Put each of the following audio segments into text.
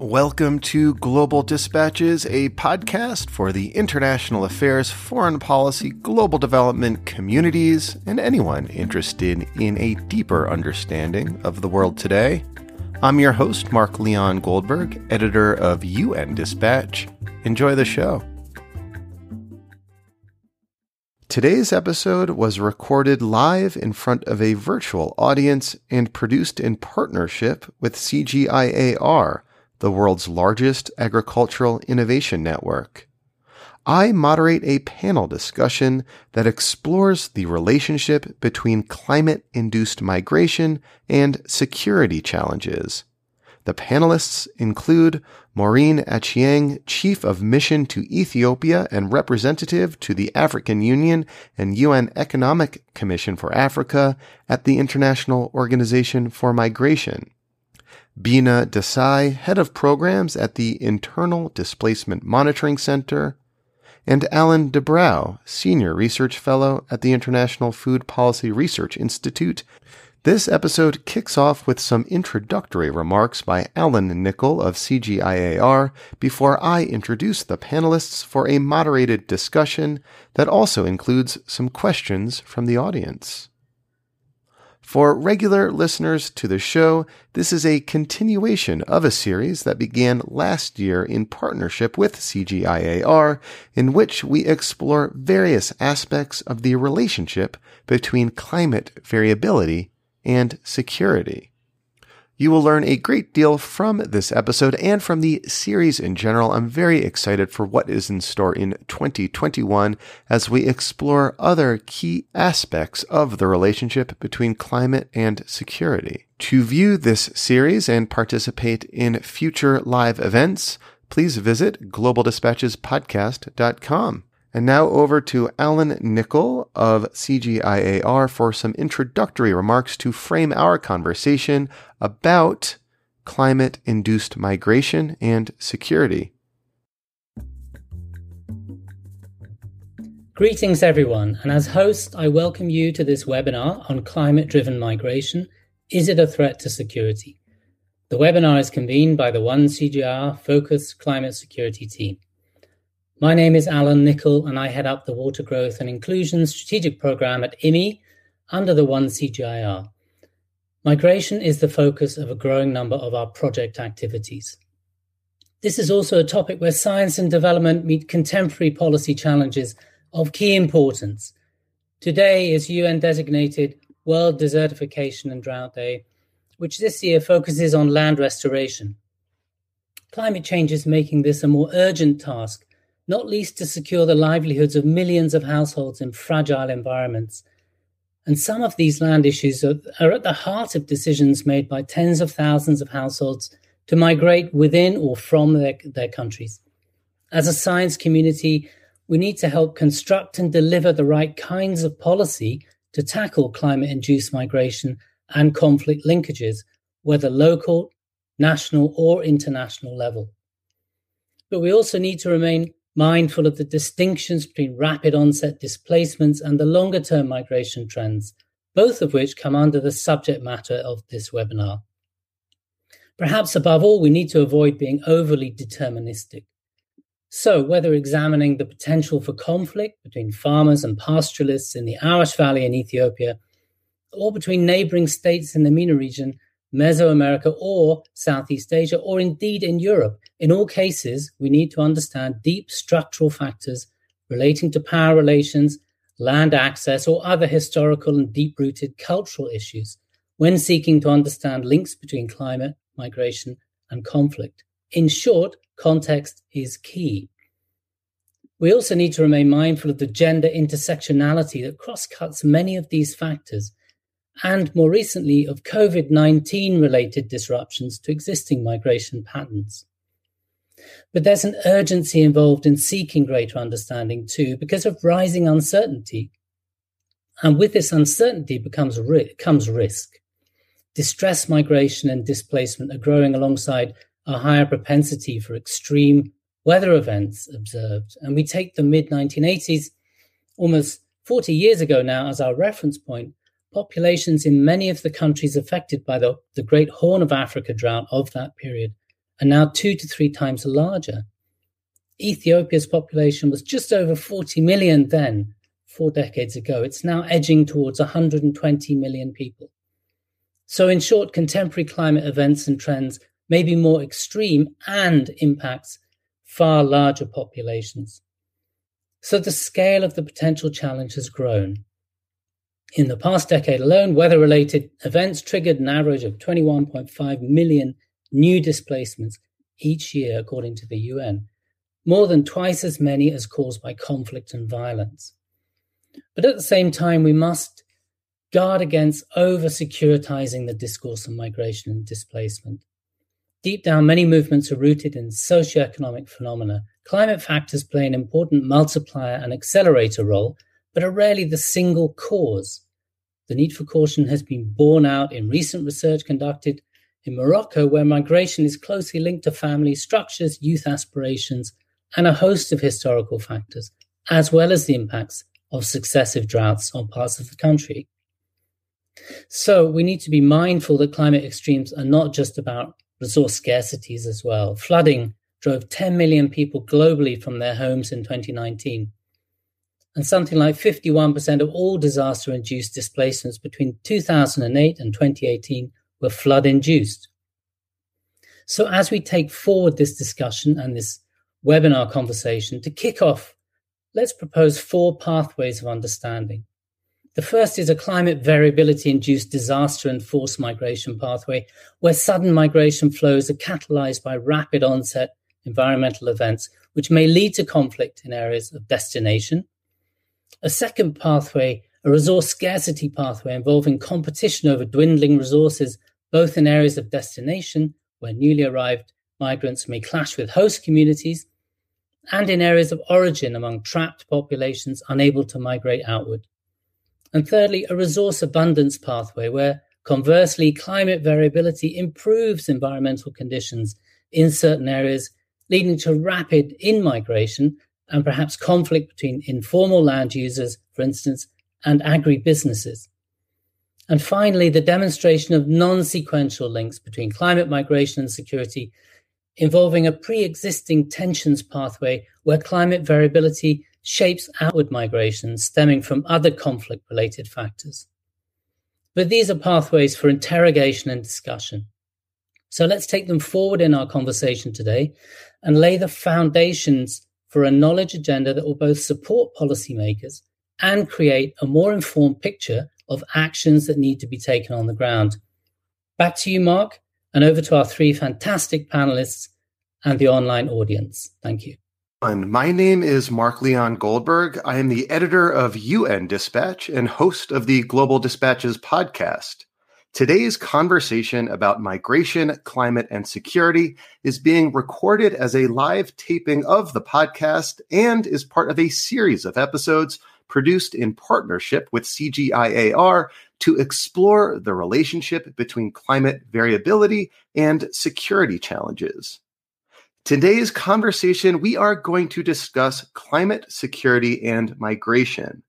Welcome to Global Dispatches, a podcast for the international affairs, foreign policy, global development communities, and anyone interested in a deeper understanding of the world today. I'm your host, Mark Leon Goldberg, editor of UN Dispatch. Enjoy the show. Today's episode was recorded live in front of a virtual audience and produced in partnership with CGIAR the world's largest agricultural innovation network. I moderate a panel discussion that explores the relationship between climate induced migration and security challenges. The panelists include Maureen Achieng, Chief of Mission to Ethiopia and Representative to the African Union and UN Economic Commission for Africa at the International Organization for Migration. Bina Desai, Head of Programs at the Internal Displacement Monitoring Center, and Alan de Brauw, Senior Research Fellow at the International Food Policy Research Institute. This episode kicks off with some introductory remarks by Alan Nicol of CGIAR before I introduce the panelists for a moderated discussion that also includes some questions from the audience. For regular listeners to the show, this is a continuation of a series that began last year in partnership with CGIAR, in which we explore various aspects of the relationship between climate variability and security. You will learn a great deal from this episode and from the series in general. I'm very excited for what is in store in 2021 as we explore other key aspects of the relationship between climate and security. To view this series and participate in future live events, please visit globaldispatchespodcast.com. And now over to Alan Nicol of CGIAR for some introductory remarks to frame our conversation about climate induced migration and security. Greetings, everyone, and as host, I welcome you to this webinar on climate driven migration. Is it a threat to security? The webinar is convened by the One CGIAR Focused Climate Security Team. My name is Alan Nicol, and I head up the Water Growth and Inclusion Strategic Program at IWMI under the One CGIAR. Migration is the focus of a growing number of our project activities. This is also a topic where science and development meet contemporary policy challenges of key importance. Today is UN designated World Desertification and Drought Day, which this year focuses on land restoration. Climate change is making this a more urgent task not least to secure the livelihoods of millions of households in fragile environments. And some of these land issues are, are, at the heart of decisions made by tens of thousands of households to migrate within or from their, their countries. As a science community, we need to help construct and deliver the right kinds of policy to tackle climate induced migration and conflict linkages, whether local, national, or international level. But we also need to remain mindful of the distinctions between rapid onset displacements and the longer term migration trends, both of which come under the subject matter of this webinar. Perhaps above all, we need to avoid being overly deterministic. So, whether examining the potential for conflict between farmers and pastoralists in the Awash Valley in Ethiopia, or between neighboring states in the MENA region, Mesoamerica, or Southeast Asia, or indeed in Europe. In all cases, we need to understand deep structural factors relating to power relations, land access, or other historical and deep rooted cultural issues when seeking to understand links between climate, migration, and conflict. In short, context is key. We also need to remain mindful of the gender intersectionality that cross-cuts many of these factors and more recently of COVID 19 related disruptions to existing migration patterns. But there's an urgency involved in seeking greater understanding too, because of rising uncertainty. And with this uncertainty becomes comes risk. Distress migration and displacement are growing alongside a higher propensity for extreme weather events observed. And we take the mid 1980s, almost 40 years ago now, as our reference point populations in many of the countries affected by the, the Great Horn of Africa drought of that period are now two to three times larger. Ethiopia's population was just over 40 million then, four decades ago. It's now edging towards 120 million people. So, in short, contemporary climate events and trends may be more extreme and impacts far larger populations. So, the scale of the potential challenge has grown. In the past decade alone, weather related events triggered an average of 21.5 million new displacements each year, according to the UN, more than twice as many as caused by conflict and violence. But at the same time, we must guard against over securitizing the discourse on migration and displacement. Deep down, many movements are rooted in socioeconomic phenomena. Climate factors play an important multiplier and accelerator role, but are rarely the single cause. The need for caution has been borne out in recent research conducted in Morocco, where migration is closely linked to family structures, youth aspirations, and a host of historical factors, as well as the impacts of successive droughts on parts of the country. So we need to be mindful that climate extremes are not just about resource scarcities as well. Flooding drove 10 million people globally from their homes in 2019. And something like 51% of all disaster induced displacements between 2008 and 2018 were flood induced. So, as we take forward this discussion and this webinar conversation to kick off, let's propose four pathways of understanding. The first is a climate variability induced disaster and forced migration pathway, where sudden migration flows are catalyzed by rapid onset environmental events, which may lead to conflict in areas of destination. A second pathway, a resource scarcity pathway involving competition over dwindling resources, both in areas of destination, where newly arrived migrants may clash with host communities, and in areas of origin among trapped populations unable to migrate outward. And thirdly, a resource abundance pathway where, conversely, climate variability improves environmental conditions in certain areas, leading to rapid in migration and perhaps conflict between informal land users, for instance, and agri businesses. And finally, the demonstration of non sequential links between climate migration and security involving a pre existing tensions pathway where climate variability shapes outward migration stemming from other conflict related factors. But these are pathways for interrogation and discussion. So let's take them forward in our conversation today and lay the foundations for a knowledge agenda that will both support policymakers and create a more informed picture of actions that need to be taken on the ground. Back to you, Mark, and over to our three fantastic panelists and the online audience. Thank you. My name is Mark Leon Goldberg. I am the editor of UN Dispatch and host of the Global Dispatches podcast. Today's conversation about migration, climate, and security is being recorded as a live taping of the podcast and is part of a series of episodes produced in partnership with CGIAR to explore the relationship between climate variability and security challenges. Today's conversation, we are going to discuss climate security and migration.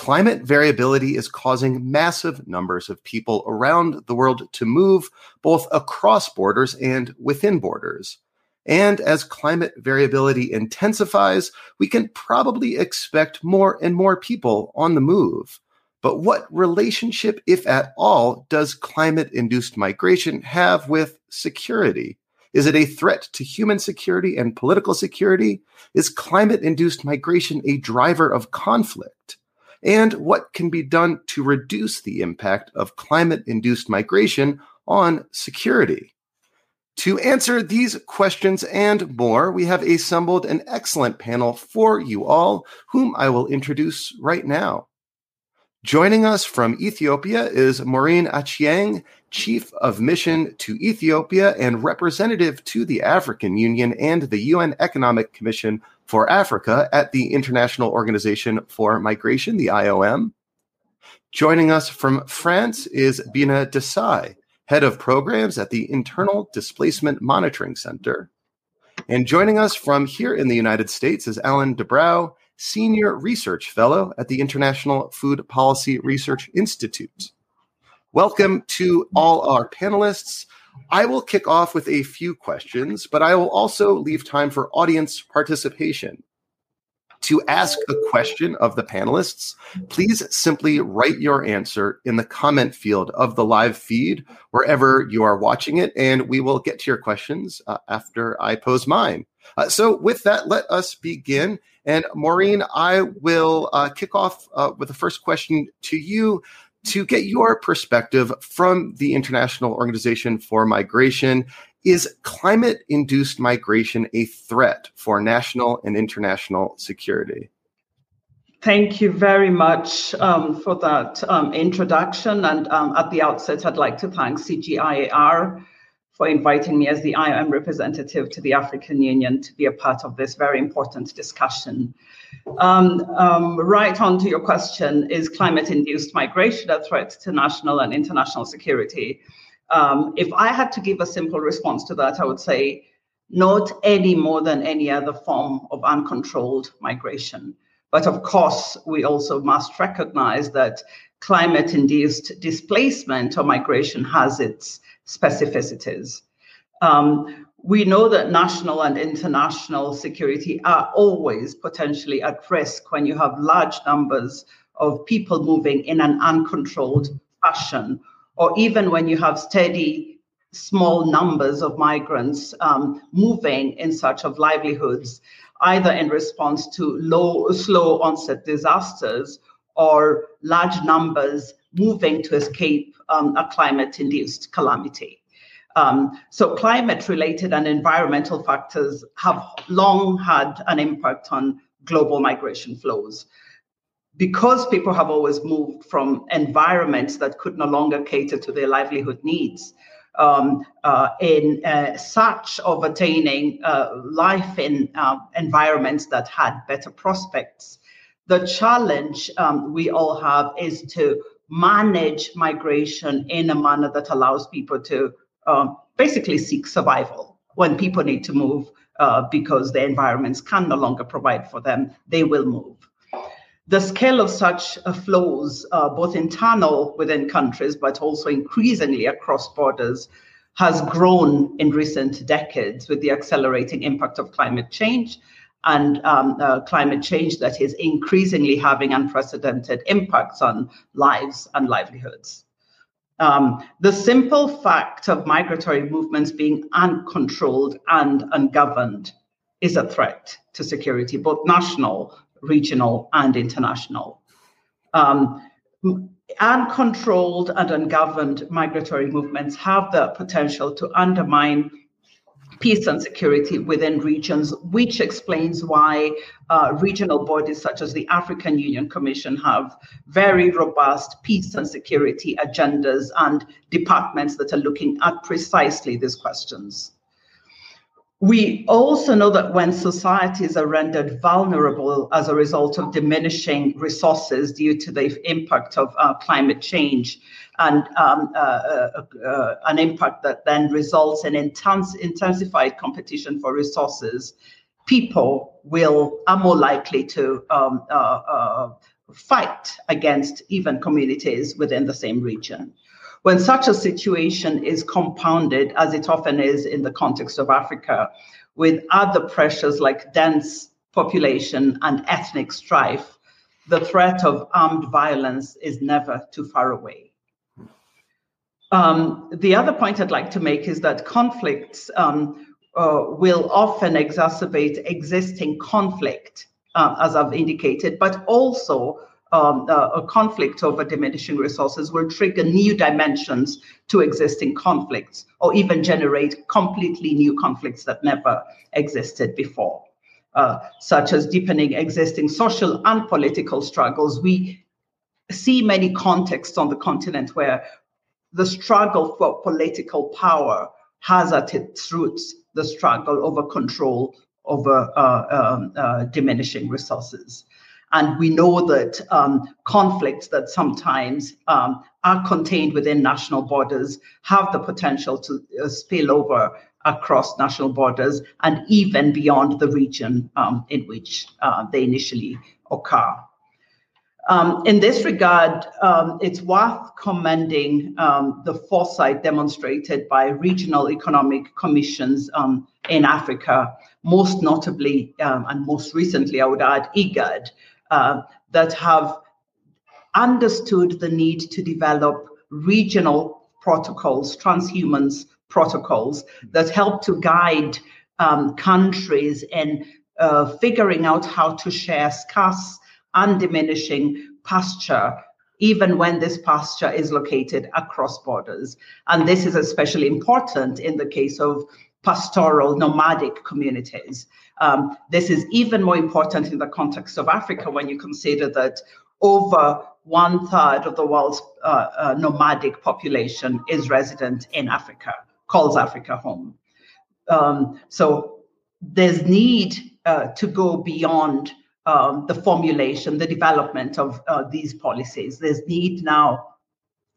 Climate variability is causing massive numbers of people around the world to move both across borders and within borders. And as climate variability intensifies, we can probably expect more and more people on the move. But what relationship, if at all, does climate induced migration have with security? Is it a threat to human security and political security? Is climate induced migration a driver of conflict? And what can be done to reduce the impact of climate induced migration on security? To answer these questions and more, we have assembled an excellent panel for you all, whom I will introduce right now. Joining us from Ethiopia is Maureen Achieng, Chief of Mission to Ethiopia and representative to the African Union and the UN Economic Commission for Africa at the International Organization for Migration, the IOM. Joining us from France is Bina Desai, Head of Programs at the Internal Displacement Monitoring Center. And joining us from here in the United States is Alan de Brauw, Senior Research Fellow at the International Food Policy Research Institute. Welcome to all our panelists. I will kick off with a few questions, but I will also leave time for audience participation. To ask a question of the panelists, please simply write your answer in the comment field of the live feed wherever you are watching it, and we will get to your questions uh, after I pose mine. Uh, so, with that, let us begin. And Maureen, I will uh, kick off uh, with the first question to you to get your perspective from the International Organization for Migration. Is climate induced migration a threat for national and international security? Thank you very much um, for that um, introduction. And um, at the outset, I'd like to thank CGIAR for inviting me as the IOM representative to the African Union to be a part of this very important discussion. Um, um, right on to your question is climate induced migration a threat to national and international security? Um, if I had to give a simple response to that, I would say not any more than any other form of uncontrolled migration. But of course, we also must recognize that climate induced displacement or migration has its specificities. Um, we know that national and international security are always potentially at risk when you have large numbers of people moving in an uncontrolled fashion, or even when you have steady small numbers of migrants um, moving in search of livelihoods, either in response to low, slow onset disasters or large numbers moving to escape um, a climate induced calamity. Um, so, climate related and environmental factors have long had an impact on global migration flows. Because people have always moved from environments that could no longer cater to their livelihood needs, um, uh, in uh, search of attaining uh, life in uh, environments that had better prospects. The challenge um, we all have is to manage migration in a manner that allows people to um, basically seek survival. When people need to move uh, because the environments can no longer provide for them, they will move. The scale of such uh, flows, uh, both internal within countries, but also increasingly across borders, has grown in recent decades with the accelerating impact of climate change and um, uh, climate change that is increasingly having unprecedented impacts on lives and livelihoods. Um, the simple fact of migratory movements being uncontrolled and ungoverned is a threat to security, both national, regional, and international. Um, uncontrolled and ungoverned migratory movements have the potential to undermine peace and security within regions, which explains why uh, regional bodies such as the African Union Commission have very robust peace and security agendas and departments that are looking at precisely these questions. We also know that when societies are rendered vulnerable as a result of diminishing resources due to the impact of uh, climate change and um, uh, uh, uh an impact that then results in intense, intensified competition for resources, people will are more likely to um, uh, uh, fight against even communities within the same region. When such a situation is compounded, as it often is in the context of Africa, with other pressures like dense population and ethnic strife, the threat of armed violence is never too far away. Um, the other point I'd like to make is that conflicts um, uh, will often exacerbate existing conflict, uh, as I've indicated, but also um, uh, a conflict over diminishing resources will trigger new dimensions to existing conflicts or even generate completely new conflicts that never existed before, uh, such as deepening existing social and political struggles. We see many contexts on the continent where the struggle for political power has at its roots the struggle over control over uh, um, uh, diminishing resources. And we know that um, conflicts that sometimes um, are contained within national borders have the potential to uh, spill over across national borders and even beyond the region um, in which uh, they initially occur. Um, in this regard, um, it's worth commending um, the foresight demonstrated by regional economic commissions um, in Africa, most notably um, and most recently, I would add, IGAD, uh, that have understood the need to develop regional protocols, transhumance protocols that help to guide um, countries in uh, figuring out how to share scarce and diminishing pasture even when this pasture is located across borders. And this is especially important in the case of pastoral nomadic communities. Um, this is even more important in the context of Africa when you consider that over one third of the world's uh, uh, nomadic population is resident in Africa, calls Africa home. Um, so there's need uh, to go beyond um, the formulation, the development of uh, these policies. There's need now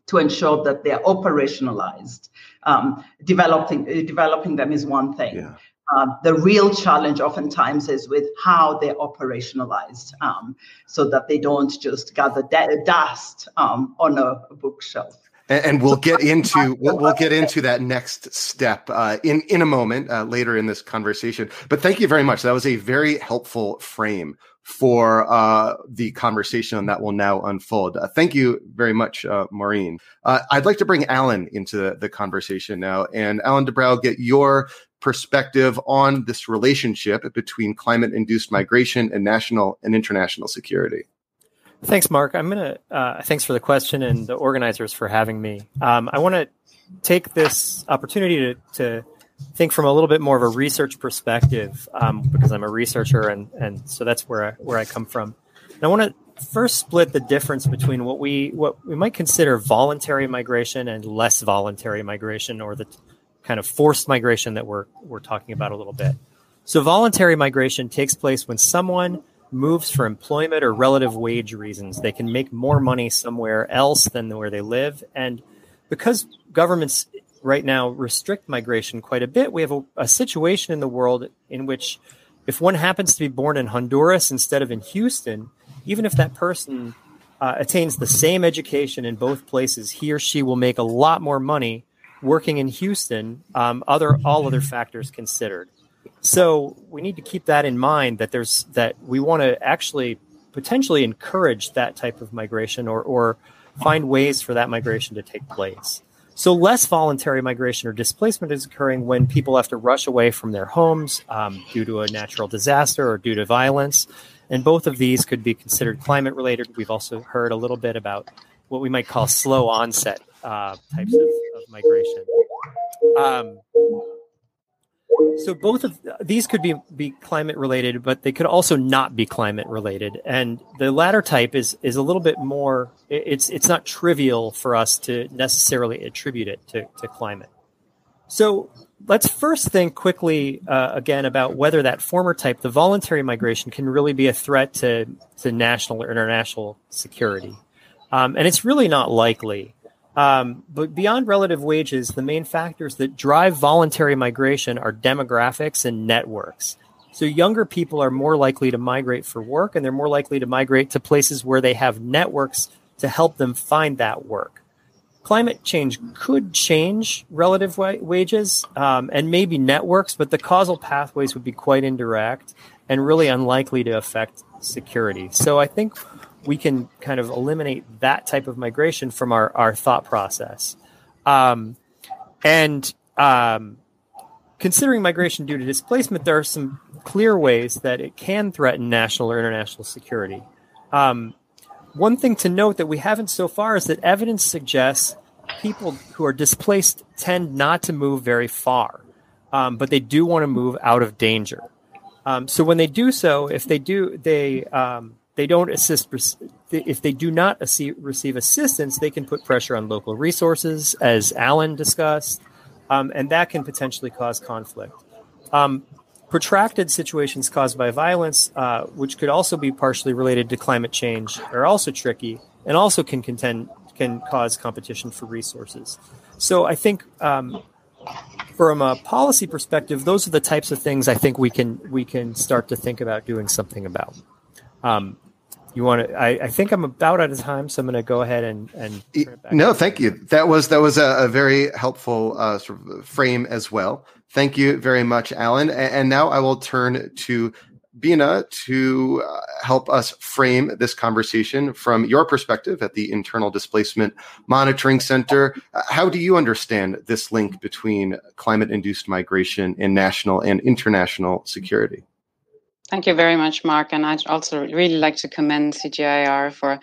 to ensure that they're operationalized. Um, developing uh, developing them is one thing. Yeah. Um, the real challenge oftentimes is with how they're operationalized um, so that they don't just gather dust um, on a, bookshelf. And, and we'll get into we'll, we'll, get into that next step uh, in in a moment uh, later in this conversation. But thank you very much. That was a very helpful frame for uh, the conversation that will now unfold. Uh, thank you very much, uh, Maureen. Uh, I'd like to bring Alan into the, the conversation now, and Alan de Brauw, get your perspective on this relationship between climate-induced migration and national and international security. Thanks, Mark. I'm gonna. Uh, thanks for the question and the organizers for having me. Um, I want to take this opportunity to, to think from a little bit more of a research perspective um, because I'm a researcher and and so that's where I, where I come from. And I want to first split the difference between what we what we might consider voluntary migration and less voluntary migration or the kind of forced migration that we're we're talking about a little bit. So voluntary migration takes place when someone moves for employment or relative wage reasons. They can make more money somewhere else than where they live and because governments right now restrict migration quite a bit. We have a, a, situation in the world in which, if one happens to be born in Honduras instead of in Houston, even if that person uh, attains the same education in both places, he or she will make a lot more money working in Houston. Um, other all other factors considered. So we need to keep that in mind that there's that we want to actually potentially encourage that type of migration or or find ways for that migration to take place. So, less voluntary migration or displacement is occurring when people have to rush away from their homes um, due to a natural disaster or due to violence. And both of these could be considered climate related. We've also heard a little bit about what we might call slow onset uh, types of, of migration. Um, so both of these could be be climate related, but they could also not be climate related. And the latter type is is a little bit more. It's it's not trivial for us to necessarily attribute it to, to climate. So let's first think quickly uh, again about whether that former type, the voluntary migration, can really be a threat to to national or international security. Um, and it's really not likely. Um, but beyond relative wages, the main factors that drive voluntary migration are demographics and networks. So younger people are more likely to migrate for work and they're more likely to migrate to places where they have networks to help them find that work. Climate change could change relative wa- wages um, and maybe networks, but the causal pathways would be quite indirect and really unlikely to affect security. So I think we can kind of eliminate that type of migration from our, our thought process. Um, and um, considering migration due to displacement, there are some clear ways that it can threaten national or international security. Um, one thing to note that we haven't so far is that evidence suggests people who are displaced tend not to move very far, um, but they do want to move out of danger. Um, so when they do so, if they do, they um, they don't assist if they do not receive assistance they can put pressure on local resources as alan discussed um, and that can potentially cause conflict. Um, protracted situations caused by violence uh, which could also be partially related to climate change are also tricky and also can contend can cause competition for resources. So i think um, from a policy perspective those are the types of things i think we can we can start to think about doing something about. Um, you want to? I, I, think I'm about out of time, so I'm going to go ahead and and. No, thank you. That was that was a, a very helpful uh, sort of frame as well. Thank you very much, Alan. And, and now I will turn to Bina to uh, help us frame this conversation from your perspective at the Internal Displacement Monitoring Center. Uh, how do you understand this link between climate induced migration and national and international security? Thank you very much, Mark. And I'd also really like to commend CGIAR for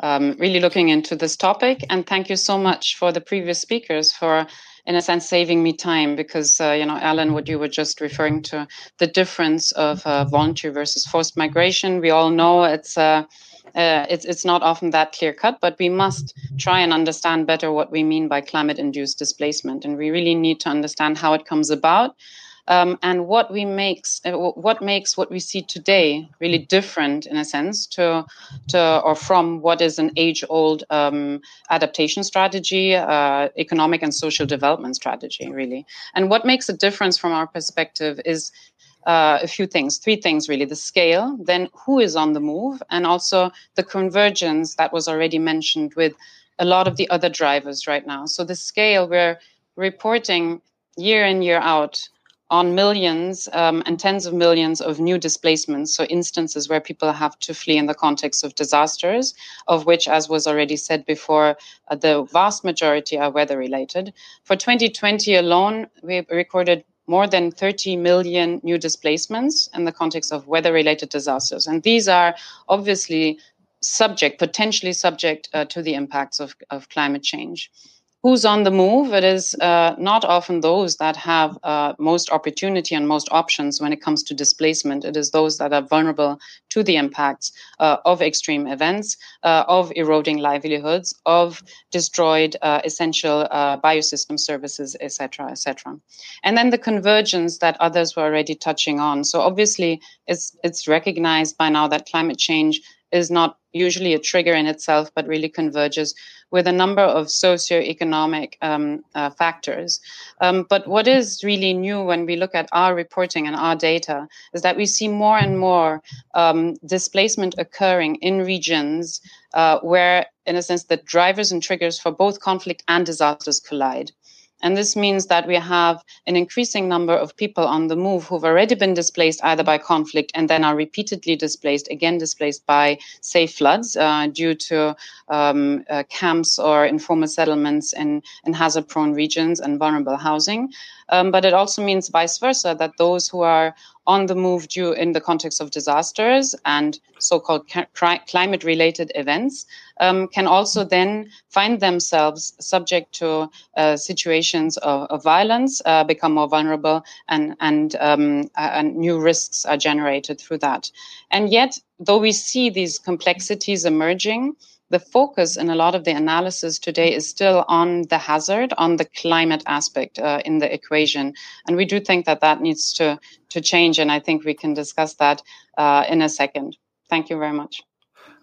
um, really looking into this topic. And thank you so much for the previous speakers for in a sense saving me time because uh, you know alan what you were just referring to the difference of uh, voluntary versus forced migration we all know it's uh, uh, it's it's not often that clear cut, but we must try and understand better what we mean by climate induced displacement, and we really need to understand how it comes about um, and what we makes uh, what makes what we see today really different in a sense to to or from what is an age old um, adaptation strategy uh, economic and social development strategy really. And what makes a difference from our perspective is uh, a few things, three things really. The scale, then who is on the move, and also the convergence that was already mentioned with a lot of the other drivers right now. So, the scale, we're reporting year in, year out on millions um, and tens of millions of new displacements, so instances where people have to flee in the context of disasters, of which, as was already said before, uh, the vast majority are weather related. For 2020 alone, we recorded more than 30 million new displacements in the context of weather related disasters. And these are obviously subject, potentially subject uh, to the impacts of, of climate change who's on the move, it is uh, not often those that have uh, most opportunity and most options when it comes to displacement. It is those that are vulnerable to the impacts uh, of extreme events, uh, of eroding livelihoods, of destroyed uh, essential uh, biosystem services, etc., etc. And then the convergence that others were already touching on. So obviously, it's it's recognized by now that climate change is not usually a trigger in itself, but really converges with a number of socioeconomic um, uh, factors. Um, but what is really new when we look at our reporting and our data is that we see more and more um, displacement occurring in regions uh, where, in a sense, the drivers and triggers for both conflict and disasters collide. And this means that we have an increasing number of people on the move who've already been displaced either by conflict and then are repeatedly displaced, again displaced by, say, floods uh, due to um, uh, camps or informal settlements in, in hazard prone regions and vulnerable housing. Um, but it also means vice versa that those who are on the move due in the context of disasters and so-called ca- climate-related events um, can also then find themselves subject to uh, situations of, of violence, uh, become more vulnerable, and and, um, and new risks are generated through that. And yet, though we see these complexities emerging, the focus in a lot of the analysis today is still on the hazard, on the climate aspect uh, in the equation. And we do think that that needs to, to change. And I think we can discuss that uh, in a second. Thank you very much.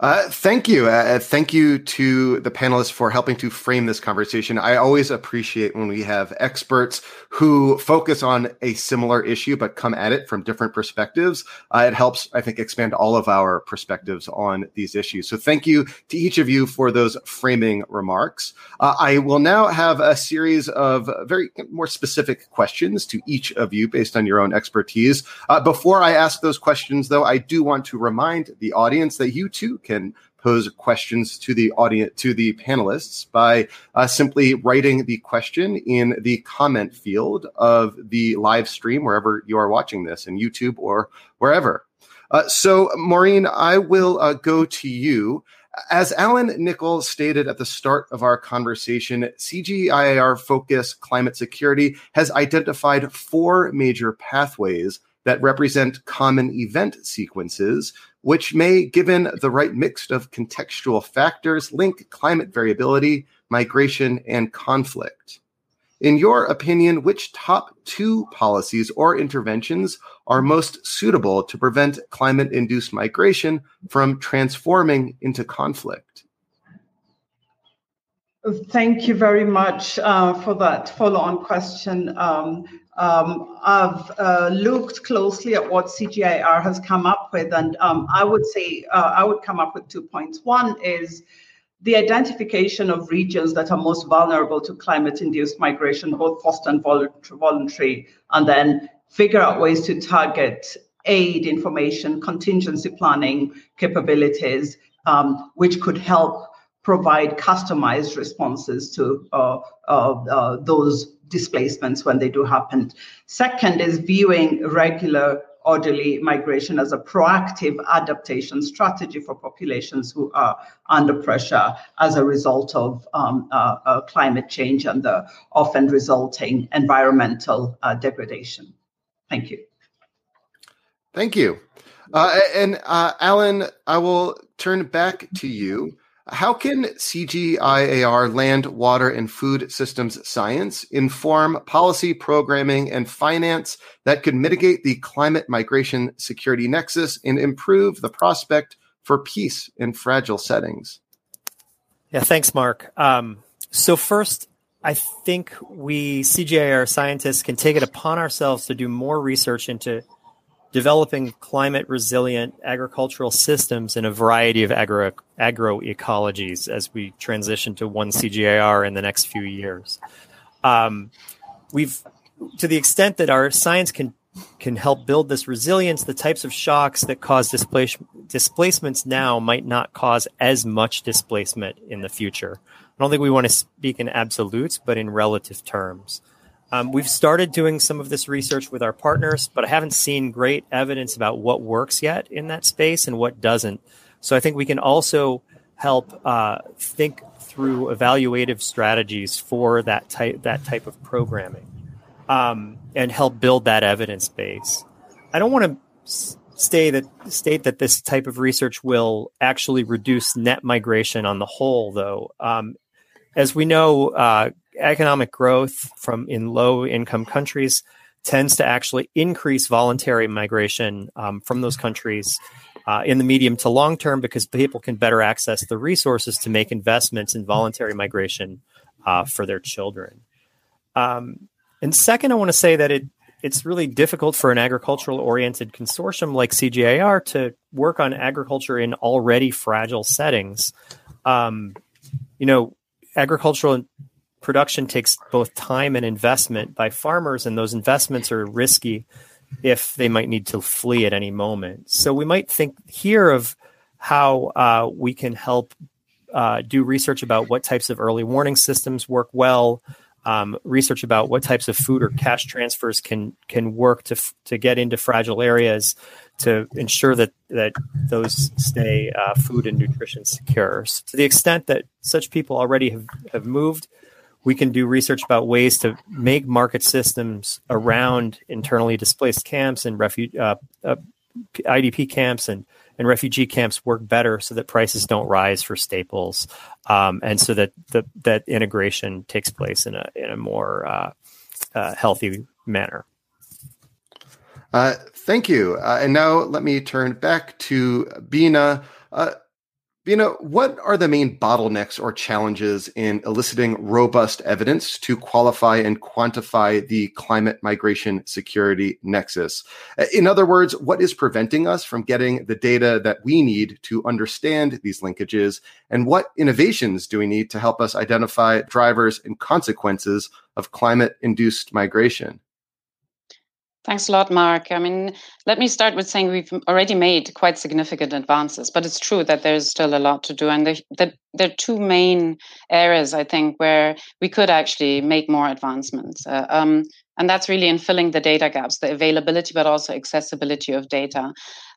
Uh, thank you. Uh, uh, thank you to the panelists for helping to frame this conversation. I always appreciate when we have experts who focus on a similar issue but come at it from different perspectives. Uh, it helps, I think, expand all of our perspectives on these issues. So thank you to each of you for those framing remarks. Uh, I will now have a series of very more specific questions to each of you based on your own expertise. Before I ask those questions, though, I do want to remind the audience that you too can pose questions to the audience to the panelists by uh, simply writing the question in the comment field of the live stream wherever you are watching this in youtube or wherever. Uh, so maureen i will uh, go to you. As Alan Nichols stated at the start of our conversation, CGIAR Focus Climate Security has identified four major pathways that represent common event sequences which may, given the right mix of contextual factors, link climate variability, migration, and conflict. In your opinion, which top two policies or interventions are most suitable to prevent climate induced migration from transforming into conflict? Thank you very much uh, for that follow on question. Um, um, I've uh, looked closely at what CGIAR has come up with, and um, I would say uh, I would come up with two points. One is the identification of regions that are most vulnerable to climate-induced migration, both forced and voluntary, and then figure out ways to target aid information, contingency planning capabilities, um, which could help provide customized responses to uh, uh, uh, those displacements when they do happen. Second is viewing regular orderly migration as a proactive adaptation strategy for populations who are under pressure as a result of um, uh, uh, climate change and the often resulting environmental uh, degradation. Thank you. Thank you. Uh, and uh, Alan, I will turn back to you. How can CGIAR land, water, and food systems science inform policy, programming, and finance that could mitigate the climate migration security nexus and improve the prospect for peace in fragile settings? Yeah, thanks, Mark. Um, so, first, I think we CGIAR scientists can take it upon ourselves to do more research into developing climate resilient agricultural systems in a variety of agro agroecologies as we transition to one CGIAR in the next few years. Um, we've, to the extent that our science can can help build this resilience, the types of shocks that cause displace, displacements now might not cause as much displacement in the future. I don't think we want to speak in absolutes, but in relative terms. Um, we've started doing some of this research with our partners, but I haven't seen great evidence about what works yet in that space and what doesn't. So I think we can also help uh, think through evaluative strategies for that type that type of programming, um, and help build that evidence base. I don't want to stay that state that this type of research will actually reduce net migration on the whole, though. Um, as we know, uh, economic growth from in low income countries tends to actually increase voluntary migration um, from those countries uh, in the medium to long term because people can better access the resources to make investments in voluntary migration uh, for their children. Um, and second, I want to say that it it's really difficult for an agricultural oriented consortium like CGIAR to work on agriculture in already fragile settings. Um, you know, agricultural production takes both time and investment by farmers, and those investments are risky if they might need to flee at any moment. So we might think here of how uh, we can help uh, do research about what types of early warning systems work well. Um, research about what types of food or cash transfers can can work to to get into fragile areas to ensure that that those stay uh, food and nutrition secure. So to the extent that such people already have, have moved, we can do research about ways to make market systems around internally displaced camps and refuge uh, uh, IDP camps and and refugee camps work better so that prices don't rise for staples, um, and so that the, that integration takes place in a in a more uh, uh healthy manner. Uh, thank you. Uh, and now let me turn back to Bina. Bina, what are the main bottlenecks or challenges in eliciting robust evidence to qualify and quantify the climate migration security nexus? Uh, in other words, what is preventing us from getting the data that we need to understand these linkages? And what innovations do we need to help us identify drivers and consequences of climate induced migration? Thanks a lot, Mark. I mean, let me start with saying we've already made quite significant advances, but it's true that there's still a lot to do. And there, there, are two main areas, I think, where we could actually make more advancements. Uh, um, and that's really in filling the data gaps, the availability, but also accessibility of data.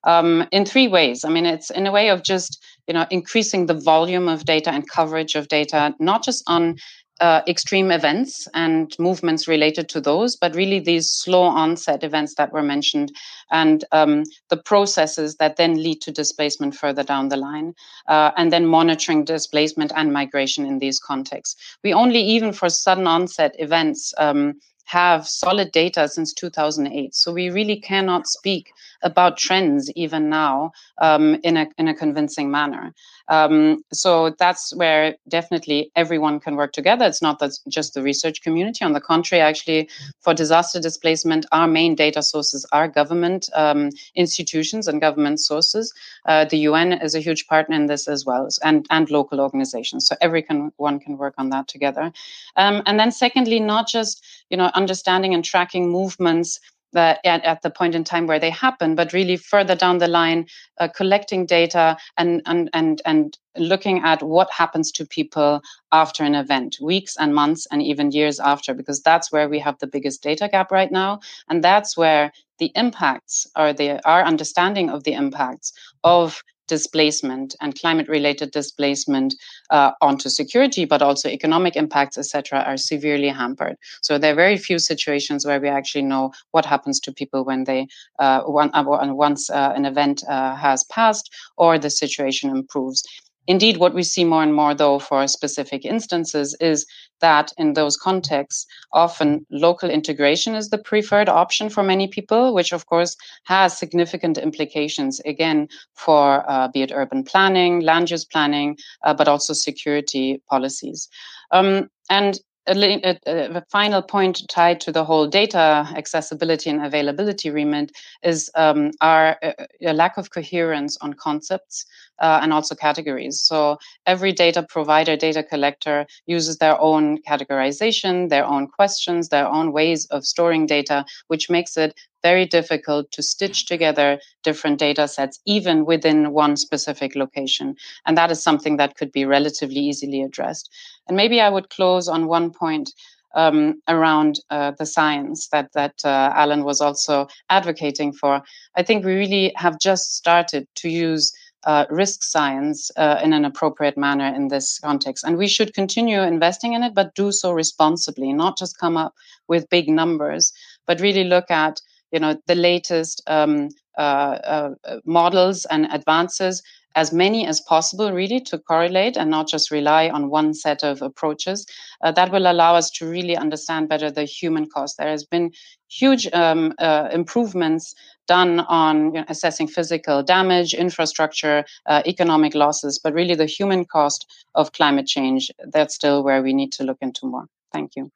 Um, in three ways. I mean, it's in a way of just you know increasing the volume of data and coverage of data, not just on uh, extreme events and movements related to those, but really these slow onset events that were mentioned and um, the processes that then lead to displacement further down the line, uh, and then monitoring displacement and migration in these contexts. We only, even for sudden onset events, um, have solid data since 2008. So we really cannot speak about trends even now um, in, a, in a convincing manner. Um, so that's where definitely everyone can work together. It's not that just the research community. On the contrary, actually, for disaster displacement, our main data sources are government um, institutions and government sources. Uh, the UN is a huge partner in this as well, and and local organizations. So everyone can work on that together. Um, and then secondly, not just you know understanding and tracking movements that at, at, the point in time where they happen, but really further down the line, uh, collecting data and, and and and looking at what happens to people after an event, weeks and months and even years after, because that's where we have the biggest data gap right now, and that's where the impacts or the our understanding of the impacts of displacement and climate related displacement uh, onto security, but also economic impacts, etc., are severely hampered. So there are very few situations where we actually know what happens to people when they uh, one, uh, once uh, an event uh, has passed or the situation improves. Indeed, what we see more and more, though, for specific instances is that in those contexts, often local integration is the preferred option for many people, which of course has significant implications, again, for uh, be it urban planning, land use planning, uh, but also security policies. Um, and a, a, final point tied to the whole data accessibility and availability remit is um, our a lack of coherence on concepts uh, and also categories. So every data provider, data collector uses their own categorization, their own questions, their own ways of storing data, which makes it very difficult to stitch together different data sets, even within one specific location. And that is something that could be relatively easily addressed. And maybe I would close on one point um, around uh, the science that that uh, Alan was also advocating for. I think we really have just started to use uh, risk science uh, in an appropriate manner in this context. And we should continue investing in it, but do so responsibly, not just come up with big numbers, but really look at you know the latest um, uh, uh models and advances as many as possible, really, to correlate and not just rely on one set of approaches. Uh, that will allow us to really understand better the human cost. There has been huge um, uh, improvements done on you know, assessing physical damage, infrastructure, uh, economic losses, but really the human cost of climate change, that's still where we need to look into more. Thank you.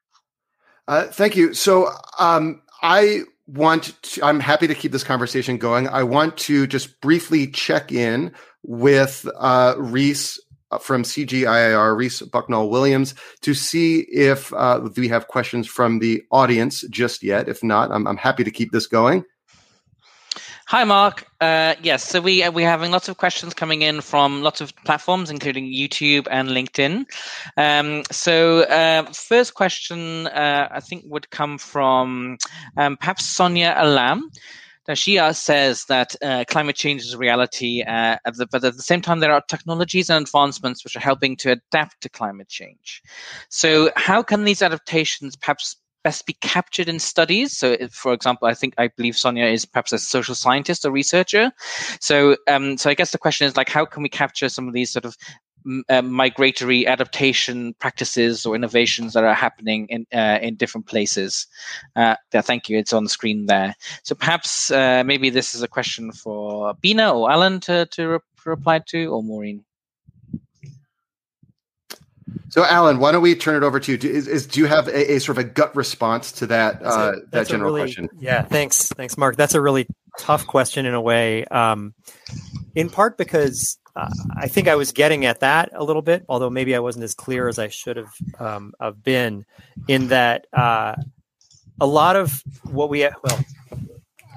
Uh, thank you. So um, I want to, I'm happy to keep this conversation going. I want to just briefly check in with uh, Reese uh, from CGIAR, Reese Bucknell Williams, to see if uh, we have questions from the audience just yet. If not, I'm, I'm happy to keep this going. Hi, Mark. Uh, yes, so we uh, we're having lots of questions coming in from lots of platforms, including YouTube and LinkedIn. Um, so, uh, first question uh, I think would come from um, perhaps Sonia Alam. Now, she uh, says that uh, climate change is a reality, uh, the, but at the same time, there are technologies and advancements which are helping to adapt to climate change. So, how can these adaptations perhaps best be captured in studies. So, if, for example, I think I believe Sonia is perhaps a social scientist or researcher. So, um, so I guess the question is like, how can we capture some of these sort of uh, migratory adaptation practices or innovations that are happening in uh, in different places. Uh, yeah, thank you. It's on the screen there. So perhaps uh, maybe this is a question for Bina or Alan to to re- reply to, or Maureen. So, Alan, why don't we turn it over to you? Do, is, is do you have a, a, sort of a gut response to that uh, that general really, question? Yeah, thanks, thanks, Mark. That's a really tough question in a way, um, in part because uh, I think I was getting at that a little bit, although maybe I wasn't as clear as I should have um, have been. In that, uh, a lot of what we well,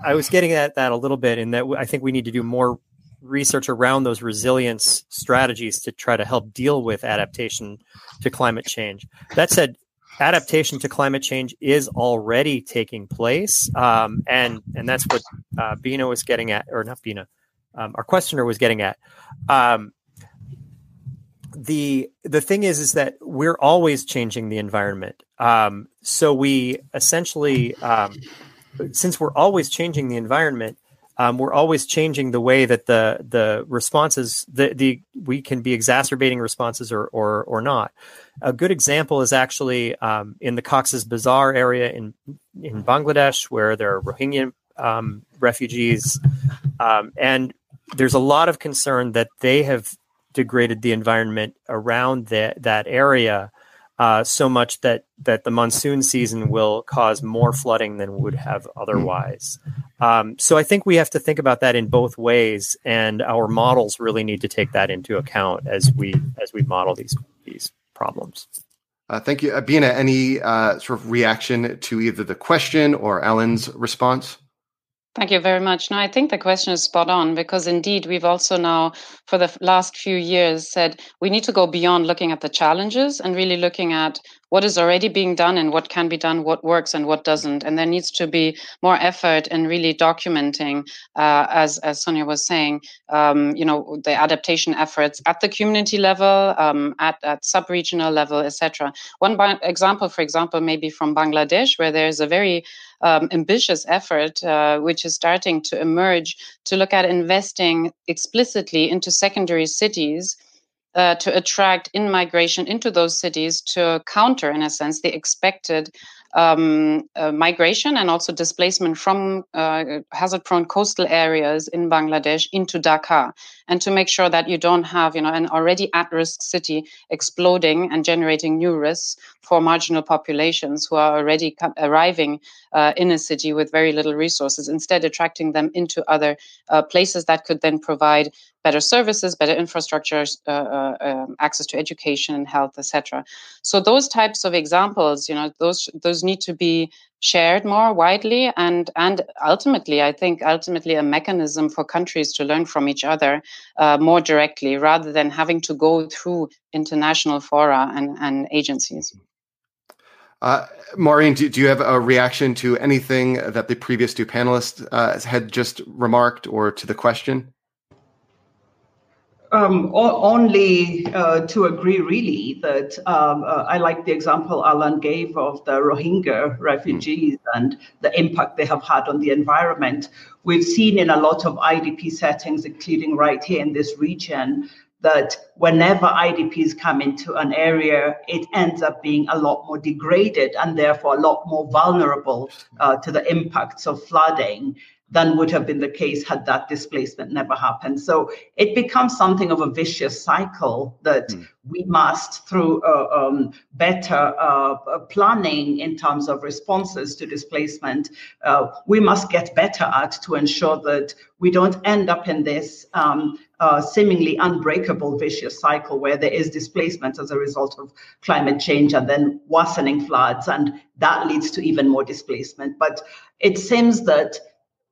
I was getting at that a little bit in that I think we need to do more research around those resilience strategies to try to help deal with adaptation to climate change. That said, adaptation to climate change is already taking place, um, and and that's what uh, Bina was getting at, or not Bina, um, our questioner was getting at. Um, the the thing is is that we're always changing the environment. Um, so we essentially, um, since we're always changing the environment, um, we're always changing the way that the the responses the the we can be exacerbating responses or or or not. A good example is actually um, in the Cox's Bazar area in in Bangladesh, where there are Rohingya um, refugees, um, and there's a lot of concern that they have degraded the environment around that that area uh, so much that that the monsoon season will cause more flooding than would have otherwise. Um, so I think we have to think about that in both ways, and our models really need to take that into account as we as we model these these problems. Uh, thank you, Abina. Any uh, sort of reaction to either the question or Alan's response? Thank you very much. No, I think the question is spot on because indeed we've also now, for the last few years, said we need to go beyond looking at the challenges and really looking at what is already being done and what can be done, what works and what doesn't. And there needs to be more effort in really documenting, uh, as as Sonia was saying, um, you know, the adaptation efforts at the community level, um, at at sub-regional level, etc. One example, for example, maybe from Bangladesh, where there is a very um, ambitious effort, uh, which is starting to emerge to look at investing explicitly into secondary cities uh, to attract in migration into those cities to counter, in a sense, the expected um, uh, migration and also displacement from uh, hazard prone coastal areas in Bangladesh into Dhaka. And to make sure that you don't have you know an already at risk city exploding and generating new risks for marginal populations who are already arriving uh, in a city with very little resources instead attracting them into other uh, places that could then provide better services better infrastructure uh, uh, um, access to education and health etc so those types of examples you know those those need to be shared more widely and and ultimately i think ultimately a mechanism for countries to learn from each other uh, more directly rather than having to go through international fora and, and agencies. Uh, Maureen, do, do, you have a reaction to anything that the previous two panelists uh, had just remarked or to the question? Um, only uh, to agree, really, that um, uh, I like the example Alan gave of the Rohingya refugees mm. and the impact they have had on the environment. We've seen in a lot of IDP settings, including right here in this region, that whenever IDPs come into an area, it ends up being a lot more degraded and therefore a lot more vulnerable uh, to the impacts of flooding than would have been the case had that displacement never happened. So it becomes something of a vicious cycle that mm. we must, through uh, um, better uh, planning in terms of responses to displacement, uh, we must get better at to ensure that we don't end up in this um, uh, seemingly unbreakable vicious cycle where there is displacement as a result of climate change and then worsening floods, and that leads to even more displacement. But it seems that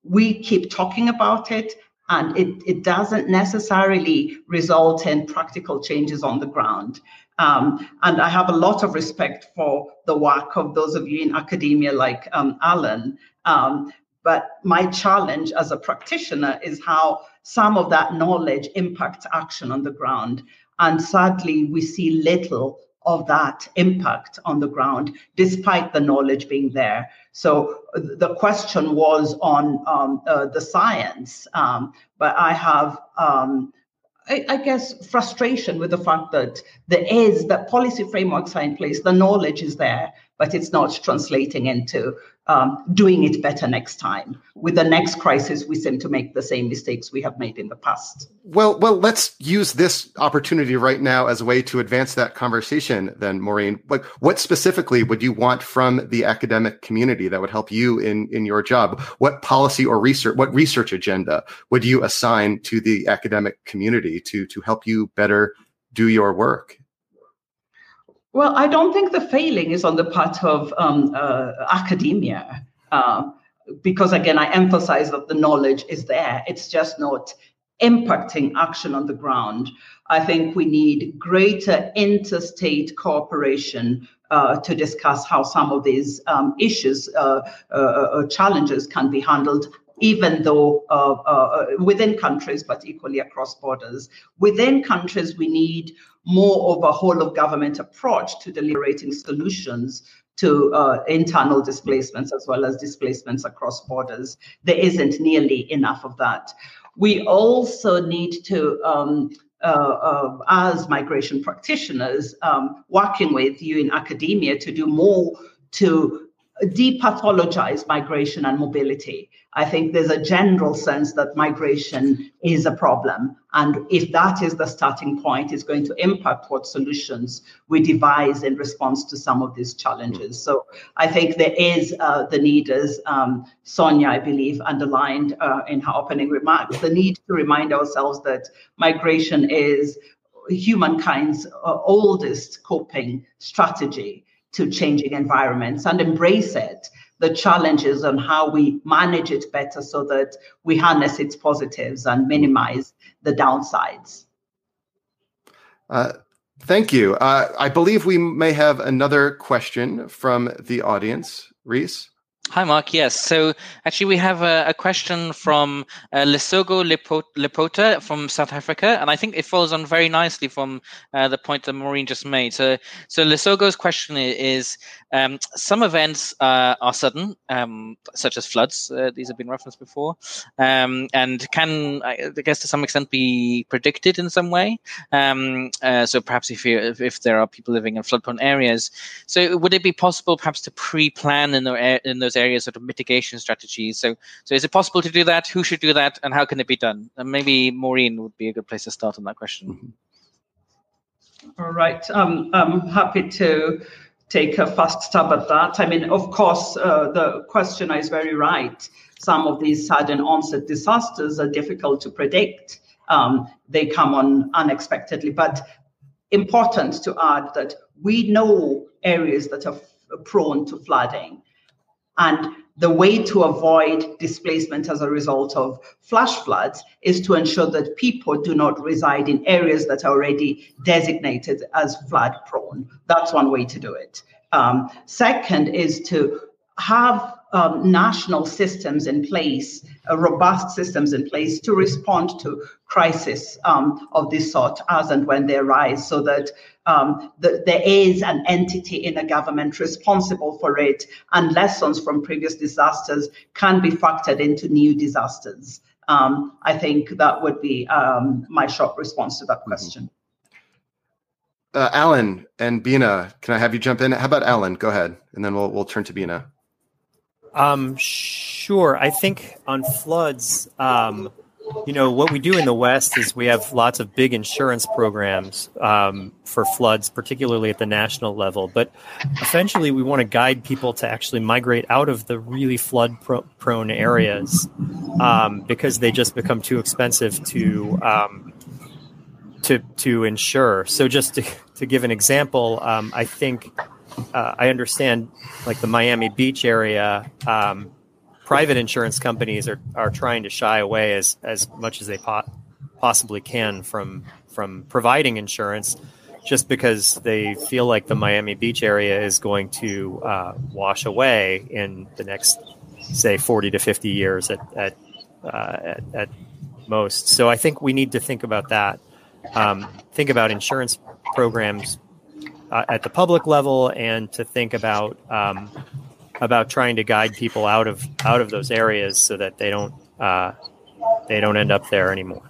we keep talking about it and it, it doesn't necessarily result in practical changes on the ground. Um, and I have a lot of respect for the work of those of you in academia like um, Alan. Um, but my challenge as a practitioner is how some of that knowledge impacts action on the ground. And sadly, we see little of that impact on the ground, despite the knowledge being there. So the question was on um, uh, the science, um, but I have, um, I, I, guess, frustration with the fact that there is that policy frameworks are in place, the knowledge is there, but it's not translating into um, doing it better next time. With the next crisis, we seem to make the same mistakes we have made in the past. Well, well, let's use this opportunity right now as a way to advance that conversation. Then, Maureen, like, what specifically would you want from the academic community that would help you in in your job? What policy or research, what research agenda would you assign to the academic community to to help you better do your work? Well, I don't think the failing is on the part of um, uh, academia, uh, because again, I emphasize that the knowledge is there. It's just not impacting action on the ground. I think we need greater interstate cooperation uh, to discuss how some of these um, issues, uh, uh, uh challenges can be handled even though uh, uh, within countries, but equally across borders. Within countries, we need more of a whole of government approach to deliberating solutions to uh, internal displacements as well as displacements across borders. There isn't nearly enough of that. We also need to, um, uh, uh, as migration practitioners, um, working with you in academia to do more to depathologize migration and mobility. I think there's a general sense that migration is a problem. And if that is the starting point, it's going to impact what solutions we devise in response to some of these challenges. So I think there is uh, the need, as um, Sonia, I believe, underlined uh, in her opening remarks, the need to remind ourselves that migration is humankind's uh, oldest coping strategy to changing environments and embrace it the challenges and how we manage it better so that we harness its positives and minimize the downsides. Uh, thank you. Uh, I believe we may have another question from the audience. Reese? Hi, Mark. Yes. So actually, we have a, a question from uh, Lesotho Lepota from South Africa, and I think it follows on very nicely from uh, the point that Maureen just made. So, so Lesotho's question is: um, some events uh, are sudden, um, such as floods. Uh, these have been referenced before, um, and can, I guess, to some extent, be predicted in some way. Um, uh, so, perhaps if, you, if, if there are people living in flood-prone areas, so would it be possible, perhaps, to pre-plan in, the, in those areas sort of mitigation strategies. So, so is it possible to do that? Who should do that, and how can it be done? And maybe Maureen would be a good place to start on that question. Mm-hmm. All right, um, I'm happy to take a fast stab at that. I mean, of course, uh, the questioner is very right. Some of these sudden onset disasters are difficult to predict. Um, they come on unexpectedly, but important to add that we know areas that are f- prone to flooding. And the way to avoid displacement as a result of flash floods is to ensure that people do not reside in areas that are already designated as flood prone. That's one way to do it. Um, second is to have um, national systems in place, uh, robust systems in place to respond to crisis um, of this sort as and when they arise, so that um, the, there is an entity in a government responsible for it, and lessons from previous disasters can be factored into new disasters. Um, I think that would be um, my short response to that mm-hmm. question. Uh, Alan and Bina, can I have you jump in? How about Alan? Go ahead, and then we'll we'll turn to Bina. Um, sure. I think on floods, um, you know, what we do in the West is we have lots of big insurance programs um, for floods, particularly at the national level. But essentially, we want to guide people to actually migrate out of the really flood prone areas um, because they just become too expensive to um, to to insure. So, just to, to give an example, um, I think uh, I understand, like the Miami Beach area, um, private insurance companies are, are trying to shy away as, as much as they po- possibly can from from providing insurance, just because they feel like the Miami Beach area is going to uh, wash away in the next, say, forty to fifty years at at, uh, at, at most. So I think we need to think about that. Um, think about insurance programs uh, at the public level and to think about um, about trying to guide people out of out of those areas so that they don't uh, they don't end up there anymore.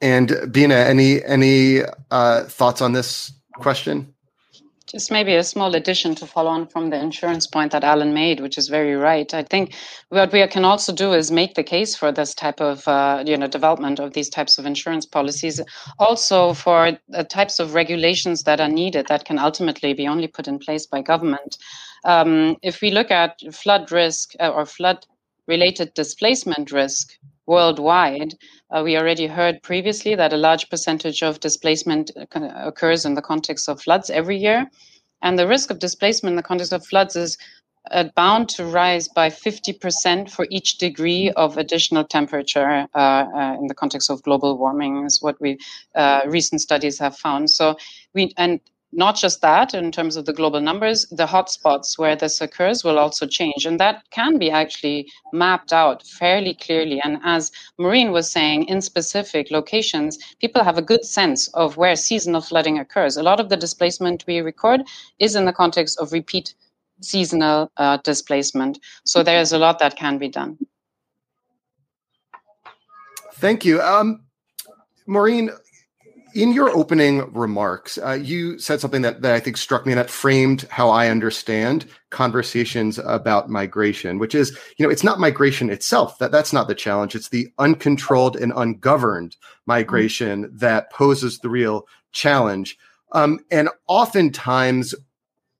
And Bina, any any uh, thoughts on this question? Just maybe a small addition to follow on from the insurance point that Alan made, which is very right. I think what we can also do is make the case for this type of uh, you know development of these types of insurance policies, also for the types of regulations that are needed that can ultimately be only put in place by government. Um, if we look at flood risk uh, or flood related displacement risk worldwide. Uh, we already heard previously that a large percentage of displacement uh, occurs in the context of floods every year. And the risk of displacement in the context of floods is uh, bound to rise by 50% for each degree of additional temperature uh, uh, in the context of global warming, is what we uh, recent studies have found. So we and not just that, in terms of the global numbers, the hotspots where this occurs will also change. And that can be actually mapped out fairly clearly. And as Maureen was saying, in specific locations, people have a good sense of where seasonal flooding occurs. A lot of the displacement we record is in the context of repeat seasonal uh, displacement. So there's a lot that can be done. Thank you. Um, Maureen, in your opening remarks, uh, you said something that, that I think struck me and that framed how I understand conversations about migration, which is, you know, it's not migration itself. That that's not the challenge. It's the uncontrolled and ungoverned migration mm-hmm. that poses the real challenge. Um, and oftentimes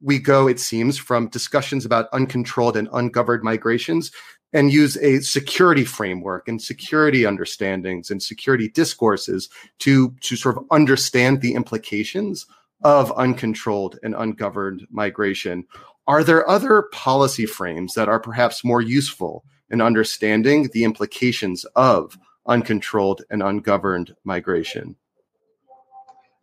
we go, it seems, from discussions about uncontrolled and ungoverned migrations and use a security framework and security understandings and security discourses to, to sort of understand the implications of uncontrolled and ungoverned migration. Are there other policy frames that are perhaps more useful in understanding the implications of uncontrolled and ungoverned migration?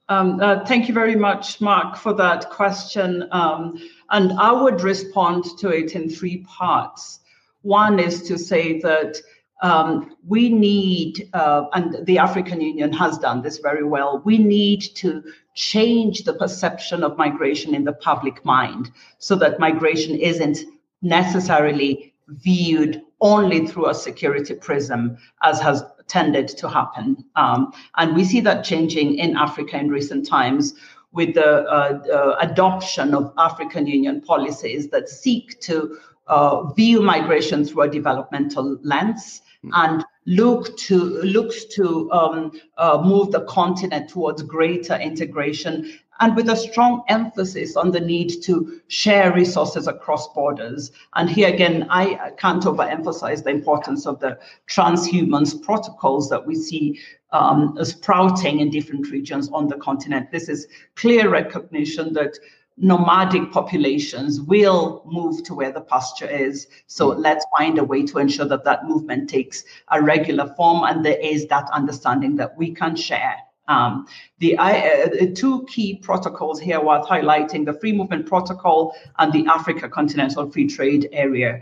Um, uh, thank you very much, Mark, for that question. Um, and I would respond to it in three parts. One is to say that um, we need, uh, and the African Union has done this very well, we need to change the perception of migration in the public mind so that migration isn't necessarily viewed only through a security prism, as has tended to happen. Um, and we see that changing in Africa in recent times with the uh, uh, adoption of African Union policies that seek to uh, view migration through a developmental lens mm. and look to looks to um, uh, move the continent towards greater integration and with a strong emphasis on the need to share resources across borders. And here again, I can't overemphasize the importance of the transhumance protocols that we see um, sprouting in different regions on the continent. This is clear recognition that nomadic populations will move to where the pasture is. So let's find a way to ensure that that movement takes a regular form and there is that understanding that we can share. Um, the uh, two key protocols here worth highlighting the Free Movement Protocol and the Africa Continental Free Trade Area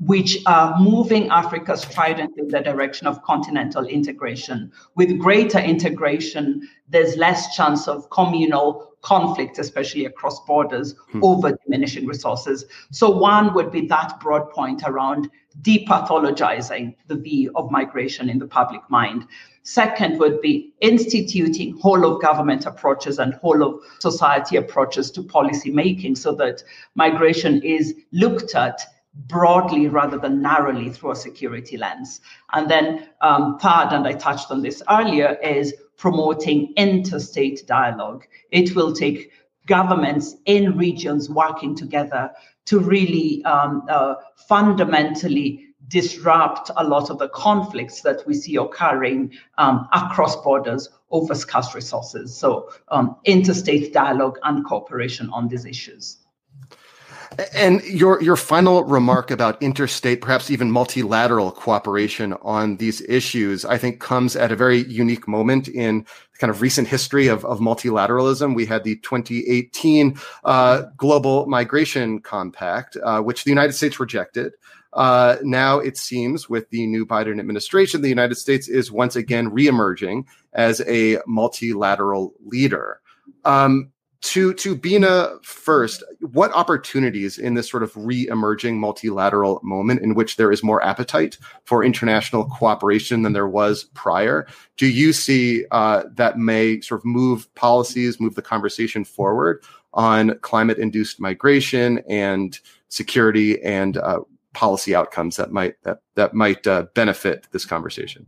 which are moving Africa's stridently in the direction of continental integration. With greater integration, there's less chance of communal conflict, especially across borders, hmm. over diminishing resources. So, one would be that broad point around depathologizing the V of migration in the public mind. Second would be instituting whole of government approaches and whole of society approaches to policy making so that migration is looked at broadly rather than narrowly through a security lens. And then, um, third, and I touched on this earlier, is promoting interstate dialogue. It will take governments in regions working together to really um, uh, fundamentally disrupt a lot of the conflicts that we see occurring um, across borders over scarce resources. So, um, interstate dialogue and cooperation on these issues. And your your final remark about interstate, perhaps even multilateral cooperation on these issues, I think comes at a very unique moment in kind of recent history of, of multilateralism. We had the 2018 uh, Global Migration Compact, uh, which the United States rejected. Uh, now it seems with the new Biden administration, the United States is once again reemerging as a multilateral leader. Um, to to Bina first, what opportunities in this sort of re-emerging multilateral moment in which there is more appetite for international cooperation than there was prior, do you see uh, that may sort of move policies, move the conversation forward on climate-induced migration and security and uh, policy outcomes that might that that might uh, benefit this conversation?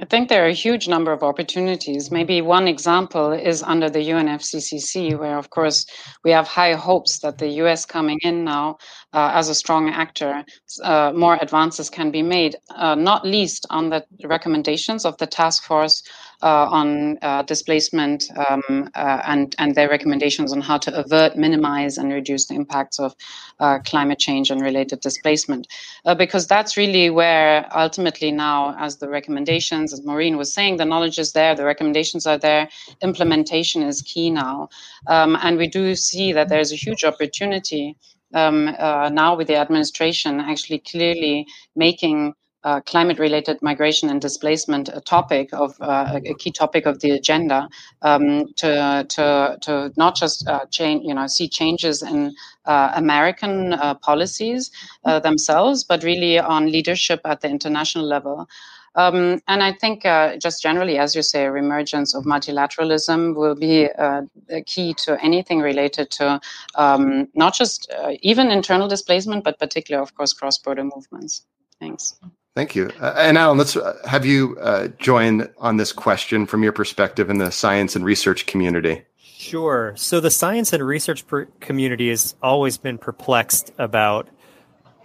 I think there are a huge number of opportunities. Maybe one example is under the UNFCCC, where, of course, we have high hopes that the US coming in now uh, as a strong actor, uh, more advances can be made, uh, not least on the recommendations of the task force on uh, displacement um, uh, and, and their recommendations on how to avert, minimize, and reduce the impacts of climate change and related displacement. because that's really where ultimately now, as the recommendations, as Maureen was saying, the knowledge is there, the recommendations are there, implementation is key now. Um, and we do see that there's a huge opportunity um, uh, now with the administration actually clearly making uh, climate related migration and displacement a topic of uh, a key topic of the agenda um, to, to, to not just uh, change you know see changes in uh, American uh, policies uh, themselves but really on leadership at the international level Um, and I think uh, just generally, as you say, a reemergence of multilateralism will be uh, key to anything related to um, not just uh, even internal displacement, but particularly, of course, cross-border movements. Thanks. Thank you. Uh, and Alan, let's uh, have you uh, join on this question from your perspective in the science and research community. Sure. So the science and research per- community has always been perplexed about,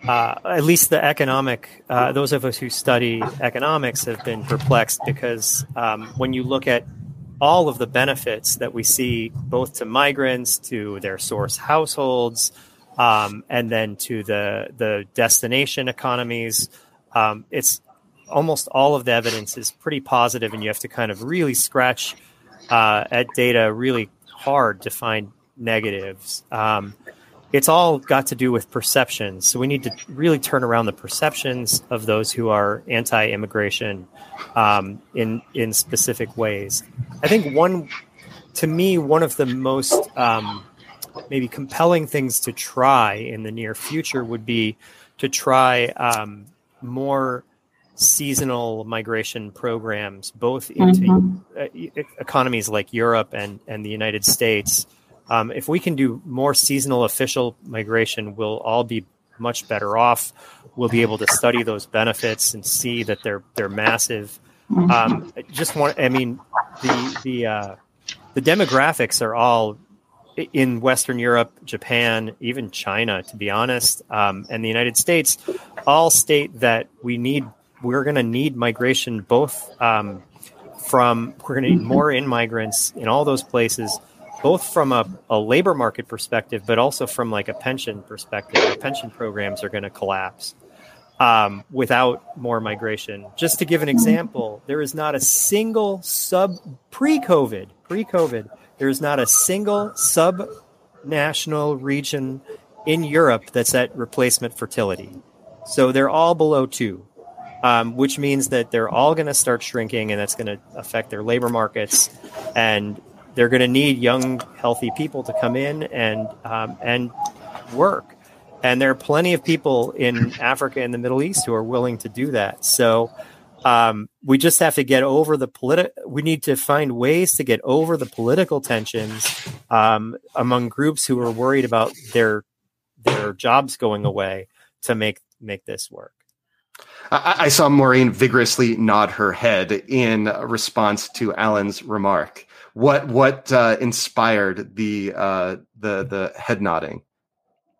uh, at least the economic. Uh, those of us who study economics have been perplexed because um, when you look at all of the benefits that we see, both to migrants, to their source households, um, and then to the the destination economies um, it's almost all of the evidence is pretty positive, and you have to kind of really scratch uh, at data really hard to find negatives. Um, it's all got to do with perceptions. So we need to really turn around the perceptions of those who are anti-immigration um, in in specific ways. I think one, to me, one of the most um, maybe compelling things to try in the near future would be to try um, more seasonal migration programs, both into mm-hmm. economies like Europe and, and the United States. Um, if we can do more seasonal official migration, we'll all be much better off. We'll be able to study those benefits and see that they're they're massive. Mm-hmm. Um, just want, I mean, the the uh, the demographics are all in Western Europe, Japan, even China, to be honest, um, and the United States, all state that we need, we're going to need migration both um, from, we're going to need more in migrants in all those places, both from a, a, labor market perspective, but also from like a pension perspective. Our pension programs are going to collapse. Um, without more migration. Just to give an example, there is not a single sub pre-COVID, pre COVID, pre COVID, there is not a single sub-national region in Europe that's at replacement fertility. So they're all below two, um, which means that they're all going to start shrinking, and that's going to affect their labor markets. And they're going to need young, healthy people to come in and um, and work. And there are plenty of people in Africa and the Middle East who are willing to do that. So um, we just have to get over the political. We need to find ways to get over the political tensions um, among groups who are worried about their their jobs going away to make make this work. I, I saw Maureen vigorously nod her head in response to Alan's remark. What what uh, inspired the uh, the the head nodding?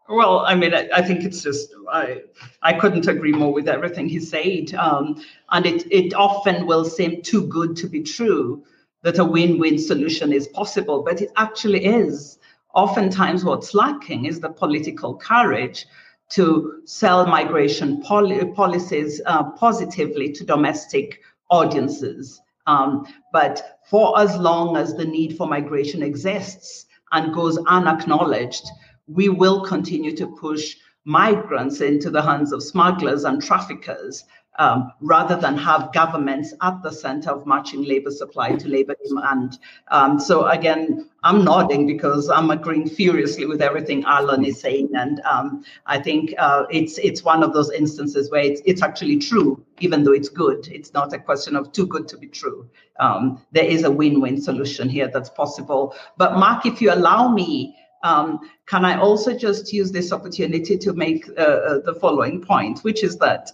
Well, I mean, I, I, think it's just I I couldn't agree more with everything he said. Um, and it it often will seem too good to be true that a win-win solution is possible, but it actually is. Oftentimes, what's lacking is the political courage to sell migration poli- policies uh, positively to domestic audiences. Um, but for as long as the need for migration exists and goes unacknowledged, we will continue to push migrants into the hands of smugglers and traffickers um, rather than have governments at the center of matching labor supply to labor demand. Um, so again, I'm nodding because I'm agreeing furiously with everything Alan is saying, and um, I think uh, it's it's one of those instances where it's it's actually true, even though it's good. It's not a question of too good to be true. Um, there is a win-win solution here that's possible. But Mark, if you allow me. Um, can I also just use this opportunity to make uh, uh, the following point, which is that,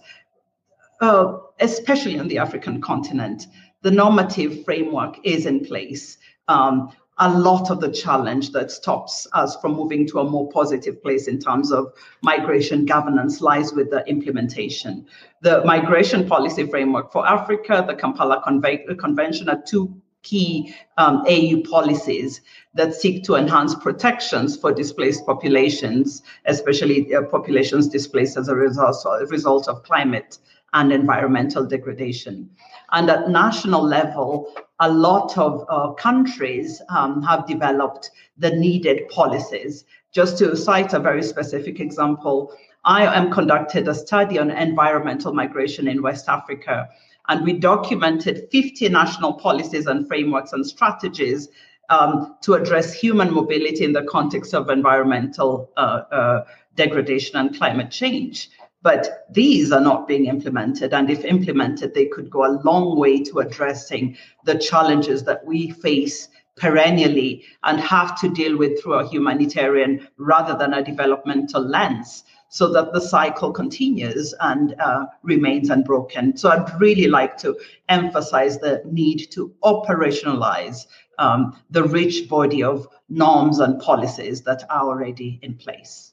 uh, especially on the African continent, the normative framework is in place. Um, a lot of the challenge that stops us from moving to a more positive place in terms of migration governance lies with the implementation. The migration policy framework for Africa, the Kampala Conve- Convention, are two key um, AU policies that seek to enhance protections for displaced populations, especially uh, populations displaced as a result, a result of climate and environmental degradation. And at national level, a lot of uh, countries um, have developed the needed policies. Just to cite a very specific example, I am conducted a study on environmental migration in West Africa and we documented 50 national policies and frameworks and strategies um, to address human mobility in the context of environmental uh, uh, degradation and climate change. But these are not being implemented. And if implemented, they could go a long way to addressing the challenges that we face perennially and have to deal with through a humanitarian rather than a developmental lens so that the cycle continues and uh, remains unbroken. So I'd really like to emphasize the need to operationalize um, the rich body of norms and policies that are already in place.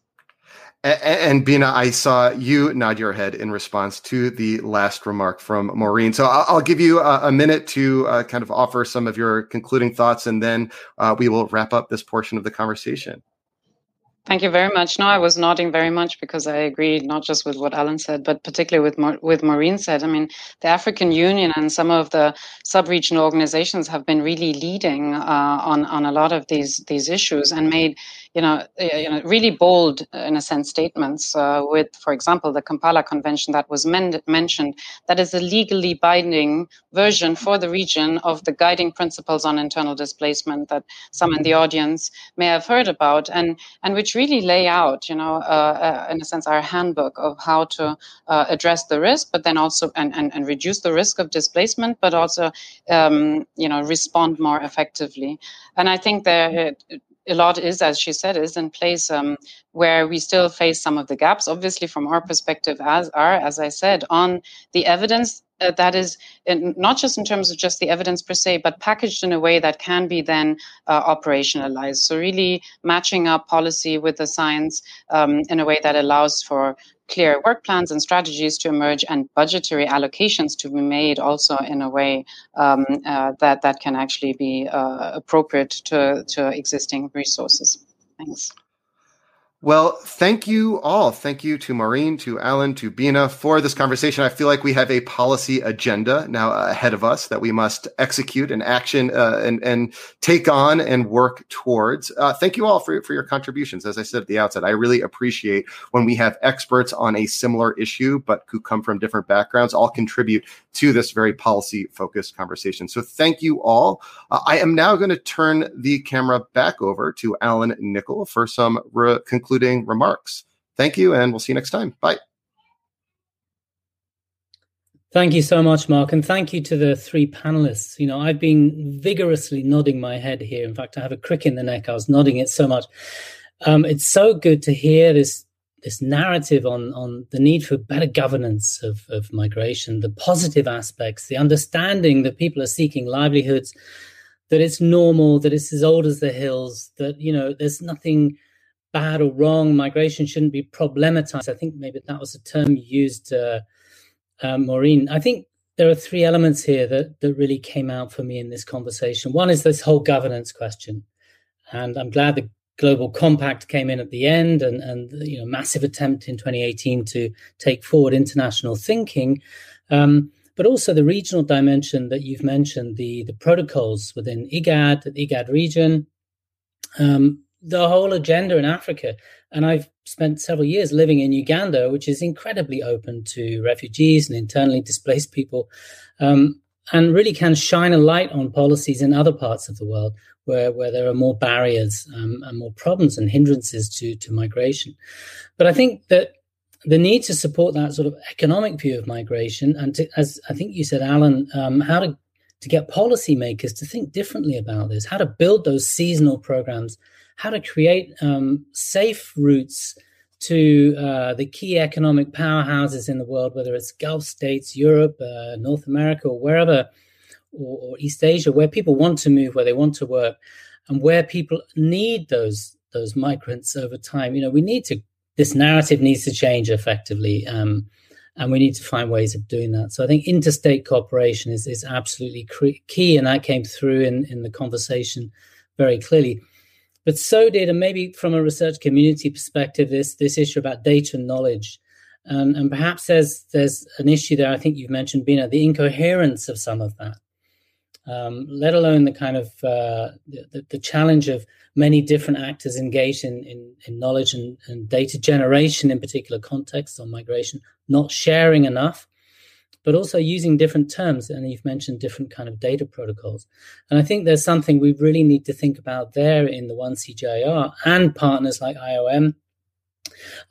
And, Bina, I saw you nod your head in response to the last remark from Maureen. So I'll, give you a, a minute to uh, kind of offer some of your concluding thoughts, and then uh, we will wrap up this portion of the conversation. Thank you very much. No, I was nodding very much because I agree not just with what Alan said, but particularly with Ma- with Maureen said. I mean, the African Union and some of the sub-regional organizations have been really leading uh, on on a lot of these these issues and made you know, uh, you know, really bold, in a sense, statements uh, with, for example, the Kampala Convention that was men- mentioned, that is a legally binding version for the region of the guiding principles on internal displacement that some in the audience may have heard about, and and which really lay out, you know, uh, uh in a sense, our handbook of how to uh, address the risk, but then also and, and, and reduce the risk of displacement, but also, um, you know, respond more effectively. And I think there a lot is, as she said, is in place um, where we still face some of the gaps. Obviously, from our perspective, as are as I said, on the evidence uh, that is in, not just in terms of just the evidence per se, but packaged in a way that can be then uh, operationalized. So really matching up policy with the science um, in a way that allows for clear work plans and strategies to emerge and budgetary allocations to be made also in a way um, uh, that that can actually be uh, appropriate to, to existing resources. Thanks. Well, thank you all. Thank you to Maureen, to Alan, to Bina for this conversation. I feel like we have a policy agenda now ahead of us that we must execute and action uh, and, and take on and work towards. Uh, thank you all for, for your contributions. As I said at the outset, I really appreciate when we have experts on a similar issue, but who come from different backgrounds, all contribute to this very policy focused conversation. So thank you all. Uh, I am now going to turn the camera back over to Alan Nicol for some re- concluding remarks. Thank you, and we'll see you next time. Bye. Thank you so much, Mark, and thank you to the three panelists. You know, I've been vigorously nodding my head here. In fact, I have a crick in the neck. I was nodding it so much. Um, it's so good to hear this this narrative on on the need for better governance of, of migration, the positive aspects, the understanding that people are seeking livelihoods, that it's normal, that it's as old as the hills, that you know there's nothing bad or wrong. Migration shouldn't be problematized. I think maybe that was a term you used, uh, uh, Maureen. I think there are three elements here that that really came out for me in this conversation. One is this whole governance question, and I'm glad the Global Compact came in at the end, and and you know massive attempt in 2018 to take forward international thinking. Um, but also the regional dimension that you've mentioned, the the protocols within IGAD, the IGAD region, um, the whole agenda in Africa. And I've spent several years living in Uganda, which is incredibly open to refugees and internally displaced people, um, and really can shine a light on policies in other parts of the world where, where there are more barriers um, and more problems and hindrances to, to migration. But I think that the need to support that sort of economic view of migration, and to, as I think you said, Alan, um, how to to get policymakers to think differently about this, how to build those seasonal programs how to create um, safe routes to uh, the key economic powerhouses in the world, whether it's Gulf states, Europe, uh, North America, or wherever, or, or, East Asia, where people want to move, where they want to work, and where people need those those migrants over time. You know, we need to. This narrative needs to change effectively, um, and we need to find ways of doing that. So I think interstate cooperation is is absolutely key, and that came through in in the conversation very clearly. But so did, and maybe from a research community perspective, this this issue about data and knowledge. Um, and perhaps there's there's an issue there. I think you've mentioned, Bina, the incoherence of some of that. Um, let alone the kind of uh, the, the, challenge of many different actors engaged in, in, in knowledge and, and, data generation in particular contexts on migration, not sharing enough, but also using different terms. And you've mentioned different kind of data protocols. And I think there's something we really need to think about there in the one CGIAR and partners like IOM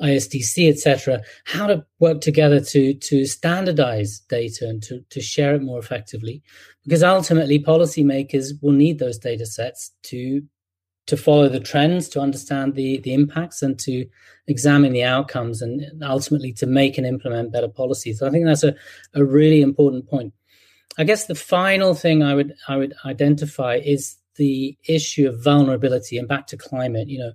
ISDC, etc., how to work together to to standardize data and to, to share it more effectively. Because ultimately policymakers will need those data sets to to follow the trends, to understand the, the impacts and to examine the outcomes and ultimately to make and implement better policies. So I think that's a, a really important point. I guess the final thing I would I would identify is the issue of vulnerability and back to climate. You know,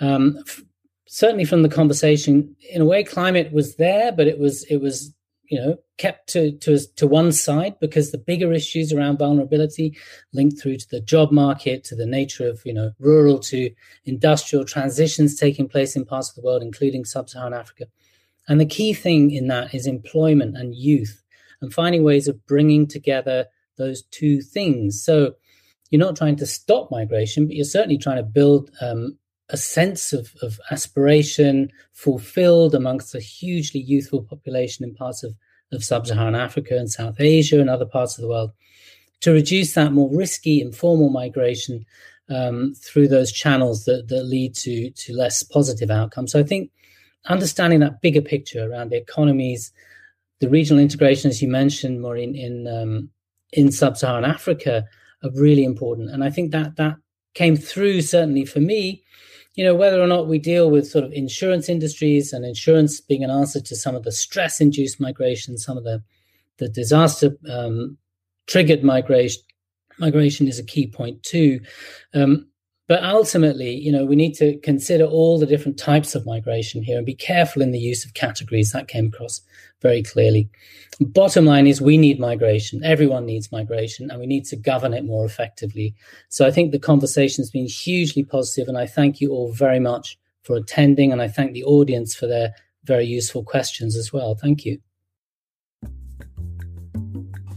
um, f- certainly from the conversation, in a way, climate was there, but it was it was you know kept to to to one side because the bigger issues around vulnerability linked through to the job market, to the nature of you know rural to industrial transitions taking place in parts of the world, including sub-Saharan Africa. And the key thing in that is employment and youth, and finding ways of bringing together those two things. So you're not trying to stop migration, but you're certainly trying to build um, a sense of, of aspiration fulfilled amongst a hugely youthful population in parts of, of sub-Saharan Africa and South Asia and other parts of the world to reduce that more risky informal migration um, through those channels that, that lead to, to less positive outcomes. So I think understanding that bigger picture around the economies, the regional integration, as you mentioned, Maureen, in um, in sub-Saharan Africa, are really important. And I think that that came through certainly for me you know, whether or not we deal with sort of insurance industries and insurance being an answer to some of the stress induced migration, some of the, the disaster um, triggered migration, migration is a key point too. Um, but ultimately, you know, we need to consider all the different types of migration here and be careful in the use of categories. That came across very clearly. Bottom line is we need migration. Everyone needs migration and we need to govern it more effectively. So I think the conversation has been hugely positive and I thank you all very much for attending and I thank the audience for their very useful questions as well. Thank you.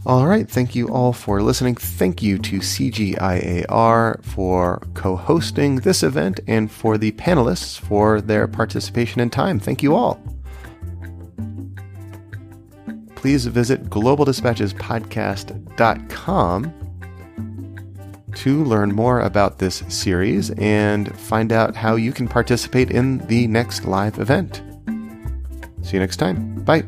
All right. Thank you all for listening. Thank you to CGIAR for co hosting this event and for the panelists for their participation and time. Thank you all. Please visit globaldispatchespodcast.com to learn more about this series and find out how you can participate in the next live event. See you next time. Bye.